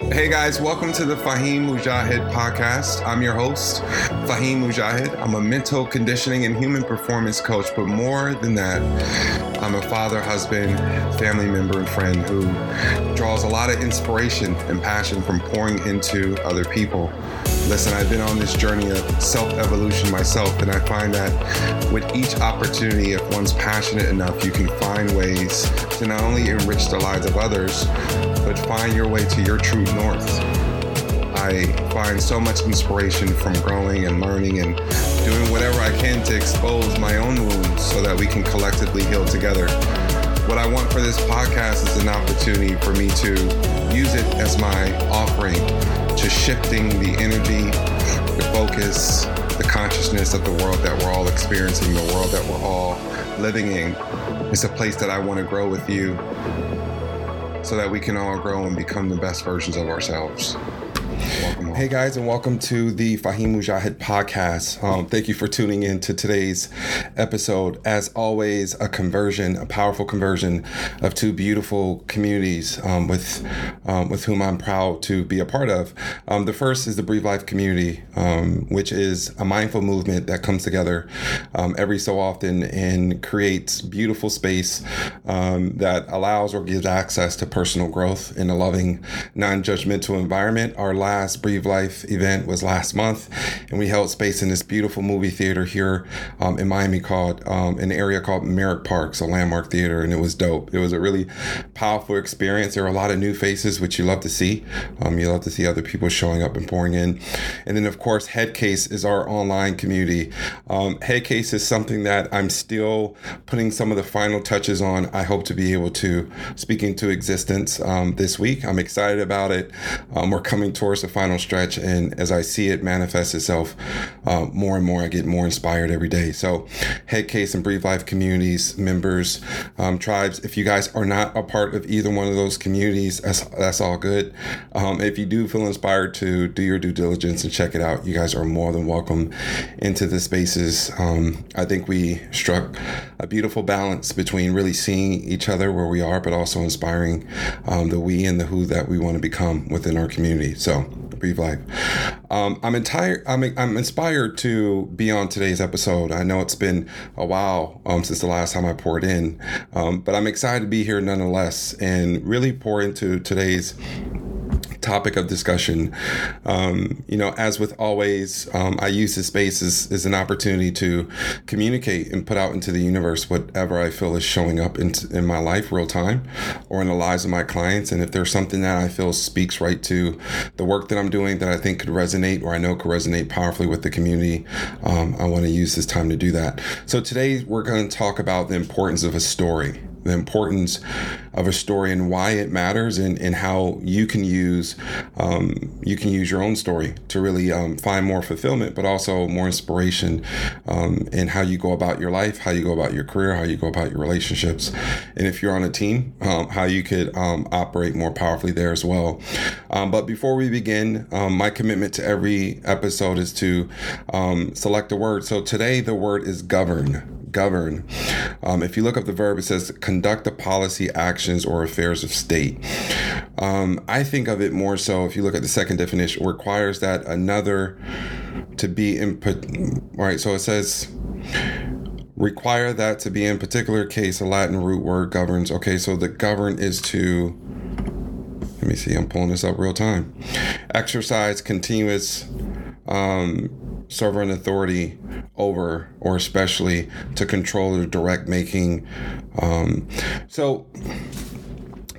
Hey guys, welcome to the Fahim Mujahid podcast. I'm your host, Fahim Mujahid. I'm a mental conditioning and human performance coach, but more than that, I'm a father, husband, family member, and friend who draws a lot of inspiration and passion from pouring into other people. Listen, I've been on this journey of self evolution myself, and I find that with each opportunity, if one's passionate enough, you can find ways to not only enrich the lives of others, but find your way to your true north. I find so much inspiration from growing and learning and doing whatever I can to expose my own wounds so that we can collectively heal together. What I want for this podcast is an opportunity for me to use it as my offering to shifting the energy, the focus, the consciousness of the world that we're all experiencing, the world that we're all living in. It's a place that I want to grow with you so that we can all grow and become the best versions of ourselves. Hey guys, and welcome to the Fahim Mujahid podcast. Um, thank you for tuning in to today's episode. As always, a conversion, a powerful conversion of two beautiful communities um, with um, with whom I'm proud to be a part of. Um, the first is the Breathe Life community, um, which is a mindful movement that comes together um, every so often and creates beautiful space that allows or gives access to personal growth in a loving, non-judgmental environment. Our last Breathe Life event was last month, and we held space in this beautiful movie theater here um, in Miami called um, an area called Merrick Park, a landmark theater, and it was dope. It was a really powerful experience. There were a lot of new faces, which you love to see. Um, you love to see other people showing up and pouring in. And then, of course, Headcase is our online community. Um, Headcase is something that I'm still putting some of the final touches on. I hope to be able to speak into existence um, this week. I'm excited about it. Um, we're coming towards towards the final stretch. And as I see it manifest itself uh, more and more, I get more inspired every day. So, Headcase and Breathe Life communities, members, um, tribes, if you guys are not a part of either one of those communities, that's, that's all good. Um, if you do feel inspired to do your due diligence and check it out, you guys are more than welcome into the spaces. Um, I think we struck a beautiful balance between really seeing each other where we are, but also inspiring um, the we and the who that we want to become within our community. So, Breathe Life. Um, I'm entire. I'm I'm inspired to be on today's episode. I know it's been a while um, since the last time I poured in, um, but I'm excited to be here nonetheless and really pour into today's topic of discussion. Um, you know, as with always, um, I use this space as, as an opportunity to communicate and put out into the universe whatever I feel is showing up in, in my life real time or in the lives of my clients. And if there's something that I feel speaks right to the work that I'm doing that I think could resonate or I know could resonate powerfully with the community, um, I want to use this time to do that. So today we're going to talk about the importance of a story the importance of a story and why it matters and, and how you can use um, you can use your own story to really um, find more fulfillment but also more inspiration um, in how you go about your life how you go about your career how you go about your relationships. And if you're on a team um, how you could um, operate more powerfully there as well. Um, but before we begin my commitment to every episode is to select a word. So today the word is govern govern. Um, if you look up the verb, it says conduct the policy, actions, or affairs of state. Um, I think of it more so, if you look at the second definition, requires that another to be in. All right, so it says require that to be in particular case a Latin root word governs. Okay, so the govern is to. Let me see, I'm pulling this up real time. Exercise continuous um, sovereign authority over or especially to control or direct making. Um, so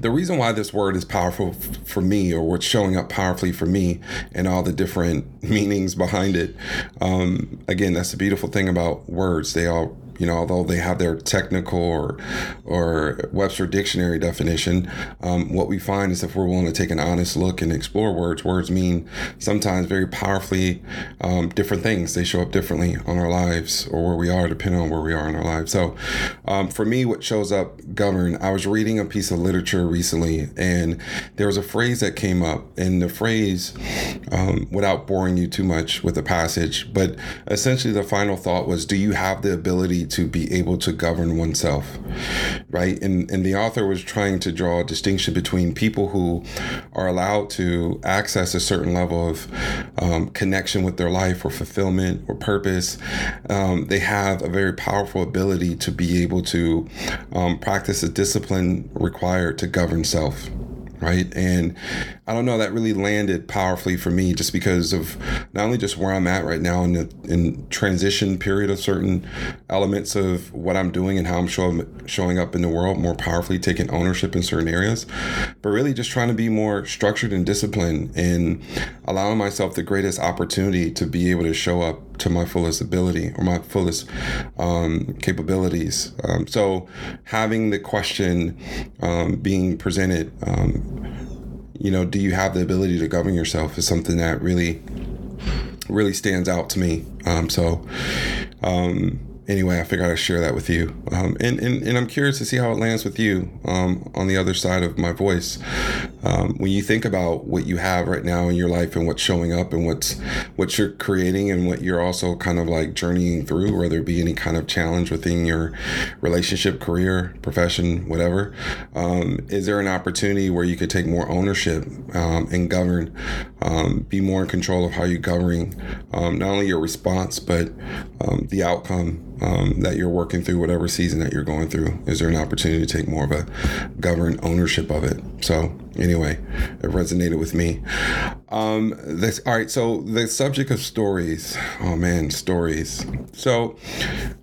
the reason why this word is powerful f- for me or what's showing up powerfully for me and all the different meanings behind it um, again that's the beautiful thing about words they all you know, although they have their technical or or Webster dictionary definition, um, what we find is if we're willing to take an honest look and explore words, words mean sometimes very powerfully um, different things. They show up differently on our lives or where we are, depending on where we are in our lives. So, um, for me, what shows up govern. I was reading a piece of literature recently, and there was a phrase that came up, and the phrase um, without boring you too much with the passage. But essentially, the final thought was Do you have the ability to be able to govern oneself? Right? And, and the author was trying to draw a distinction between people who are allowed to access a certain level of um, connection with their life or fulfillment or purpose. Um, they have a very powerful ability to be able to um, practice the discipline required to govern self right? And I don't know, that really landed powerfully for me just because of not only just where I'm at right now in the in transition period of certain elements of what I'm doing and how I'm showing showing up in the world more powerfully, taking ownership in certain areas, but really just trying to be more structured and disciplined and allowing myself the greatest opportunity to be able to show up to my fullest ability or my fullest um, capabilities. Um, so having the question um, being presented um, you know, do you have the ability to govern yourself is something that really, really stands out to me. Um, so, um, anyway, I figured I'd share that with you. Um, and, and, and I'm curious to see how it lands with you um, on the other side of my voice. Um, when you think about what you have right now in your life and what's showing up and what's what you're creating and what you're also kind of like journeying through, whether it be any kind of challenge within your relationship, career, profession, whatever, um, is there an opportunity where you could take more ownership um, and govern, um, be more in control of how you're governing not only your response, but the outcome um, that you're working through, whatever season that you're going through? Is there an opportunity to take more of a governed ownership of it? So, anyway, it resonated with me. Um, this, all right, so the subject of stories. Oh man, stories. So,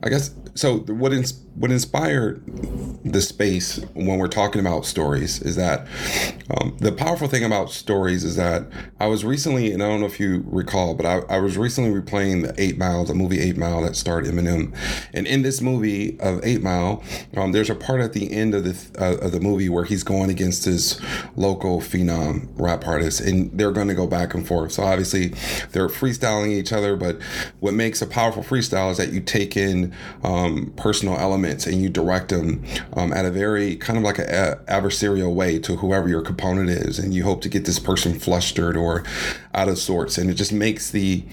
I guess so. What ins- what inspired the space when we're talking about stories is that um, the powerful thing about stories is that I was recently, and I don't know if you recall, but I, I was recently replaying the Eight Mile, the movie Eight Mile that starred Eminem, and in this movie of Eight Mile, um, there's a part at the end of the uh, of the movie where he's going against his local phenom rap artist, and they're going to go back and forth. So obviously, they're freestyling each other, but what makes a powerful freestyle is that you take in um, personal elements and you direct them Um, at a very kind of like a adversarial way to whoever your component is, and you hope to get this person flustered or out of sorts, and it just makes the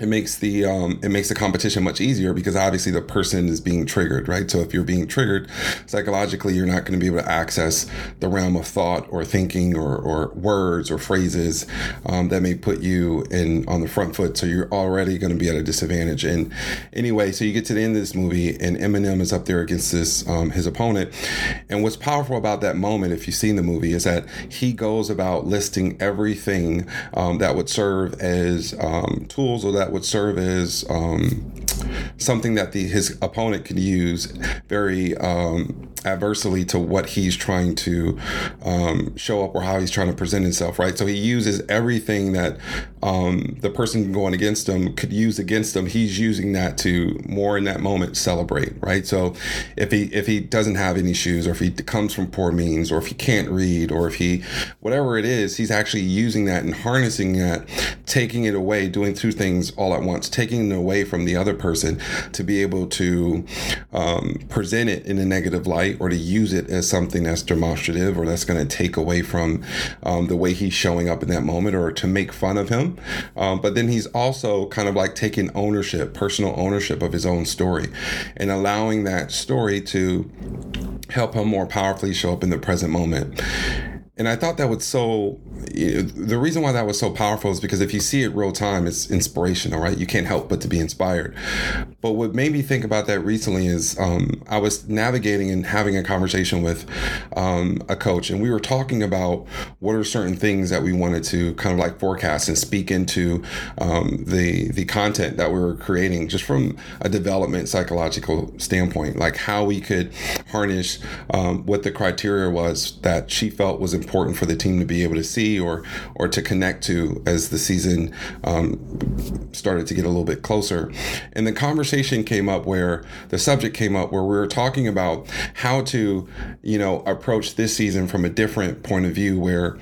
it makes the um, it makes the competition much easier because obviously the person is being triggered, right? So if you're being triggered psychologically, you're not going to be able to access the realm of thought or thinking or, or words or phrases um, that may put you in on the front foot. So you're already going to be at a disadvantage. And anyway, so you get to the end of this movie, and Eminem is up there against this um, his opponent. And what's powerful about that moment, if you've seen the movie, is that he goes about listing everything um, that would serve as um, tools or that that would serve as um, something that the his opponent could use very um, adversely to what he's trying to um, show up or how he's trying to present himself, right? So he uses everything that um, the person going against him could use against him. He's using that to more in that moment celebrate, right? So if he if he doesn't have any shoes, or if he comes from poor means, or if he can't read, or if he whatever it is, he's actually using that and harnessing that, taking it away, doing two things all at once, taking it away from the other person to be able to um, present it in a negative light or to use it as something that's demonstrative or that's going to take away from um, the way he's showing up in that moment or to make fun of him. Um, but then he's also kind of like taking ownership, personal ownership of his own story and allowing that story to help him more powerfully show up in the present moment and I thought that was so. The reason why that was so powerful is because if you see it real time, it's inspirational, right? You can't help but to be inspired. But what made me think about that recently is um, I was navigating and having a conversation with um, a coach, and we were talking about what are certain things that we wanted to kind of like forecast and speak into um, the the content that we were creating, just from a development psychological standpoint, like how we could harness um, what the criteria was that she felt was important for the team to be able to see or or to connect to as the season um, started to get a little bit closer. And the conversation conversation came up where the subject came up where we were talking about how to, you know, approach this season from a different point of view where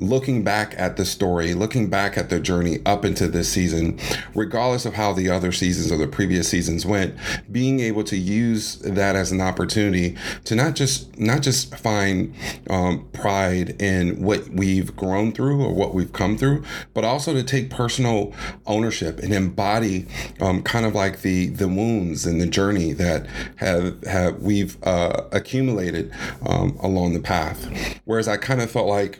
looking back at the story, looking back at the journey up into this season, regardless of how the other seasons or the previous seasons went, being able to use that as an opportunity to not just not just find um, pride in what we've grown through or what we've come through, but also to take personal ownership and embody um, kind of like the the wounds and the journey that have have we've uh, accumulated um, along the path. Whereas I kind of felt like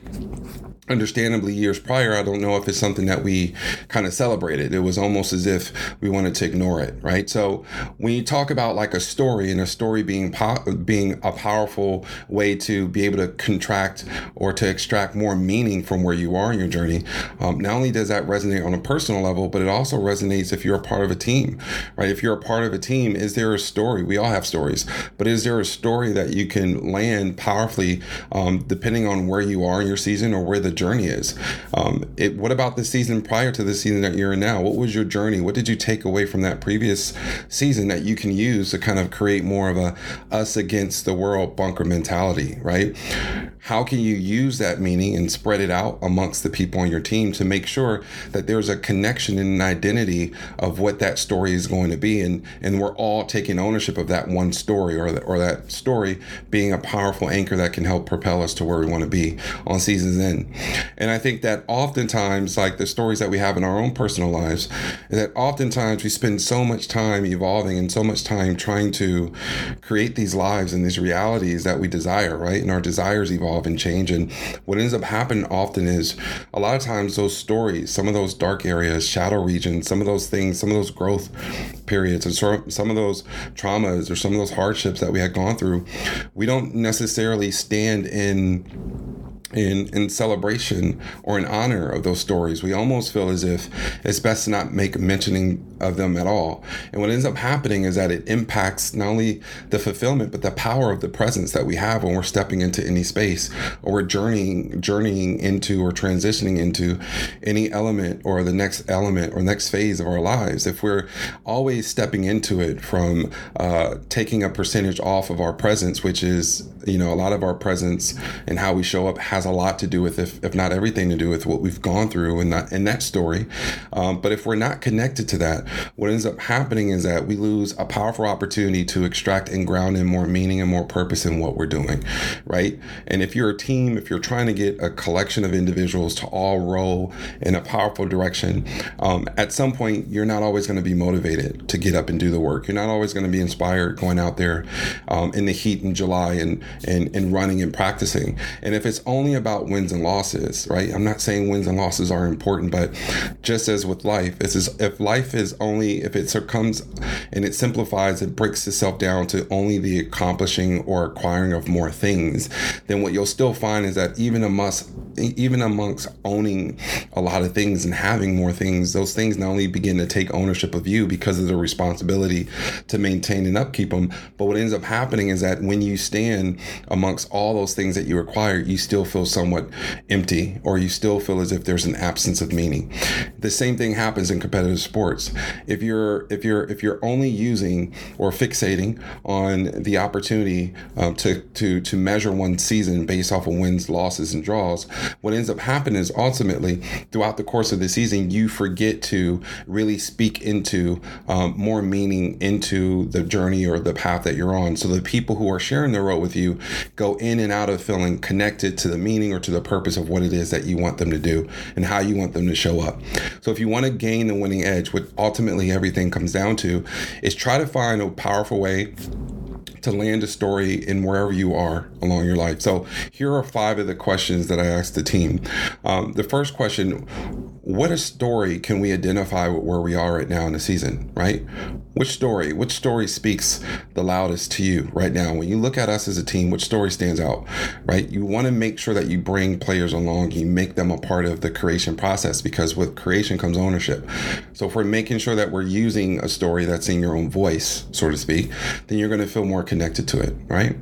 understandably years prior i don't know if it's something that we kind of celebrated. It was almost as if we wanted to ignore it right? So when you talk about like a story and a story being po- being a powerful way to be able to contract or to extract more meaning from where you are in your journey um, not only does that resonate on a personal level but it also resonates if you're a part of a team right? If you're a part of a team is there a story? We all have stories but is there a story that you can land powerfully um, depending on where you are in your season or where the journey is. Um, it, what about the season prior to the season that you're in now? What was your journey? What did you take away from that previous season that you can use to kind of create more of a us against the world bunker mentality, right? How can you use that meaning and spread it out amongst the people on your team to make sure that there's a connection and an identity of what that story is going to be, and and we're all taking ownership of that one story or that, or that story being a powerful anchor that can help propel us to where we want to be on season's end. And I think that oftentimes, like the stories that we have in our own personal lives, is that oftentimes we spend so much time evolving and so much time trying to create these lives and these realities that we desire, right? And our desires evolve and change. And what ends up happening often is a lot of times those stories, some of those dark areas, shadow regions, some of those things, some of those growth periods, and some of those traumas or some of those hardships that we had gone through, we don't necessarily stand in in in celebration or in honor of those stories we almost feel as if it's best to not make mentioning of them at all. And what ends up happening is that it impacts not only the fulfillment but the power of the presence that we have when we're stepping into any space or we're journeying journeying into or transitioning into any element or the next element or next phase of our lives. If we're always stepping into it from uh, taking a percentage off of our presence which is you know a lot of our presence and how we show up has has a lot to do with, if, if not everything to do with what we've gone through in that in that story. Um, but if we're not connected to that, what ends up happening is that we lose a powerful opportunity to extract and ground in more meaning and more purpose in what we're doing, right? And if you're a team, if you're trying to get a collection of individuals to all row in a powerful direction, um, at some point you're not always going to be motivated to get up and do the work. You're not always going to be inspired going out there um, in the heat in July and and and running and practicing. And if it's only only about wins and losses, right? I'm not saying wins and losses are important, but just as with life, it's as if life is only if it succumbs and it simplifies, it breaks itself down to only the accomplishing or acquiring of more things, then what you'll still find is that even amongst even amongst owning a lot of things and having more things, those things not only begin to take ownership of you because of the responsibility to maintain and upkeep them, but what ends up happening is that when you stand amongst all those things that you acquire, you still feel somewhat empty or you still feel as if there's an absence of meaning. The same thing happens in competitive sports. If you're if you're if you're only using or fixating on the opportunity um, to to to measure one season based off of wins, losses, and draws, what ends up happening is ultimately throughout the course of the season you forget to really speak into um, more meaning into the journey or the path that you're on. So the people who are sharing the road with you go in and out of feeling connected to the meaning or to the purpose of what it is that you want them to do and how you want them to show up. So if you want to gain the winning edge, what ultimately everything comes down to is try to find a powerful way to land a story in wherever you are along your life. So here are five of the questions that I asked the team. Um, the first question what a story can we identify with where we are right now in the season, right? Which story, which story speaks the loudest to you right now? When you look at us as a team, which story stands out, right? You want to make sure that you bring players along, you make them a part of the creation process because with creation comes ownership. So if we're making sure that we're using a story that's in your own voice, so to speak, then you're going to feel more connected to it, right?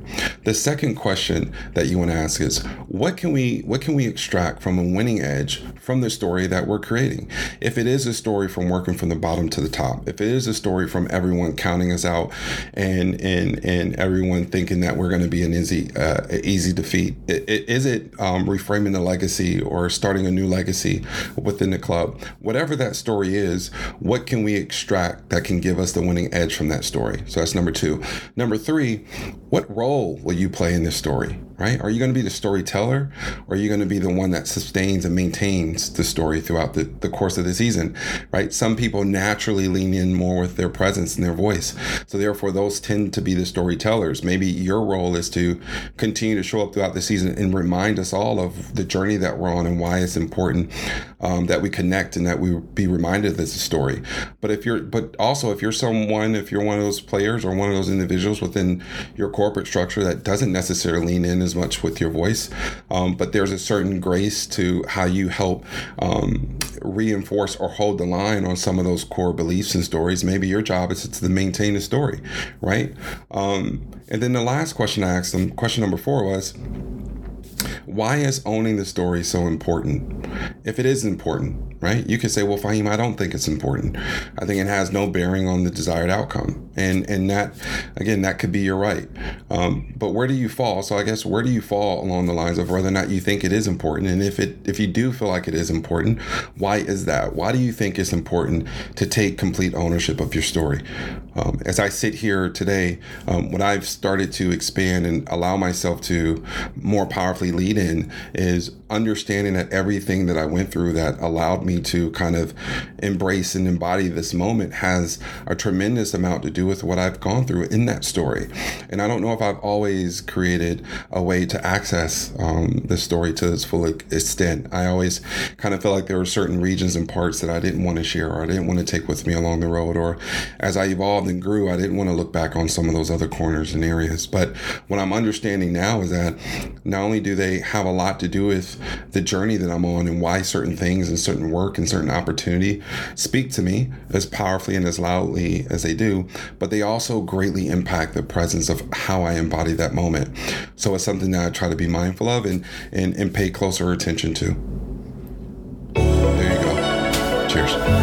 The second question that you want to ask is what can we what can we extract from a winning edge from the story that we're we're creating. If it is a story from working from the bottom to the top, if it is a story from everyone counting us out and and and everyone thinking that we're going to be an easy uh, easy defeat, it, it, is it um, reframing the legacy or starting a new legacy within the club? Whatever that story is, what can we extract that can give us the winning edge from that story? So that's number two. Number three, what role will you play in this story? Right? Are you going to be the storyteller or are you going to be the one that sustains and maintains the story throughout the, the course of the season, right? Some people naturally lean in more with their presence and their voice. So therefore, those tend to be the storytellers. Maybe your role is to continue to show up throughout the season and remind us all of the journey that we're on and why it's important um, that we connect and that we be reminded of this story. But if you're, but also if you're someone, if you're one of those players or one of those individuals within your corporate structure that doesn't necessarily lean in as much with your voice, um, but there's a certain grace to how you help um, reinforce or hold the line on some of those core beliefs and stories. Maybe your job is to maintain the story, right? Um, and then the last question I asked them, question number four was, why is owning the story so important? If it is important, right? You could say, well, Fahim, I don't think it's important. I think it has no bearing on the desired outcome. And and that, again, that could be your right. Um, but where do you fall? So I guess where do you fall along the lines of whether or not you think it is important? And if it if you do feel like it is important, why is that? Why do you think it's important to take complete ownership of your story? Um, as I sit here today, um, what I've started to expand and allow myself to more powerfully lead in is understanding that everything that I went through that allowed me to kind of embrace and embody this moment has a tremendous amount to do with what I've gone through in that story. And I don't know if I've always created a way to access um, the story to its full extent. I always kind of felt like there were certain regions and parts that I didn't want to share or I didn't want to take with me along the road. Or as I evolved and grew, I didn't want to look back on some of those other corners and areas. But what I'm understanding now is that not only do they have a lot to do with the journey that I'm on and why certain things and certain work and certain opportunity speak to me as powerfully and as loudly as they do, but they also greatly impact the presence of how I embody that moment. So it's something that I try to be mindful of and, and, and pay closer attention to. There you go. Cheers.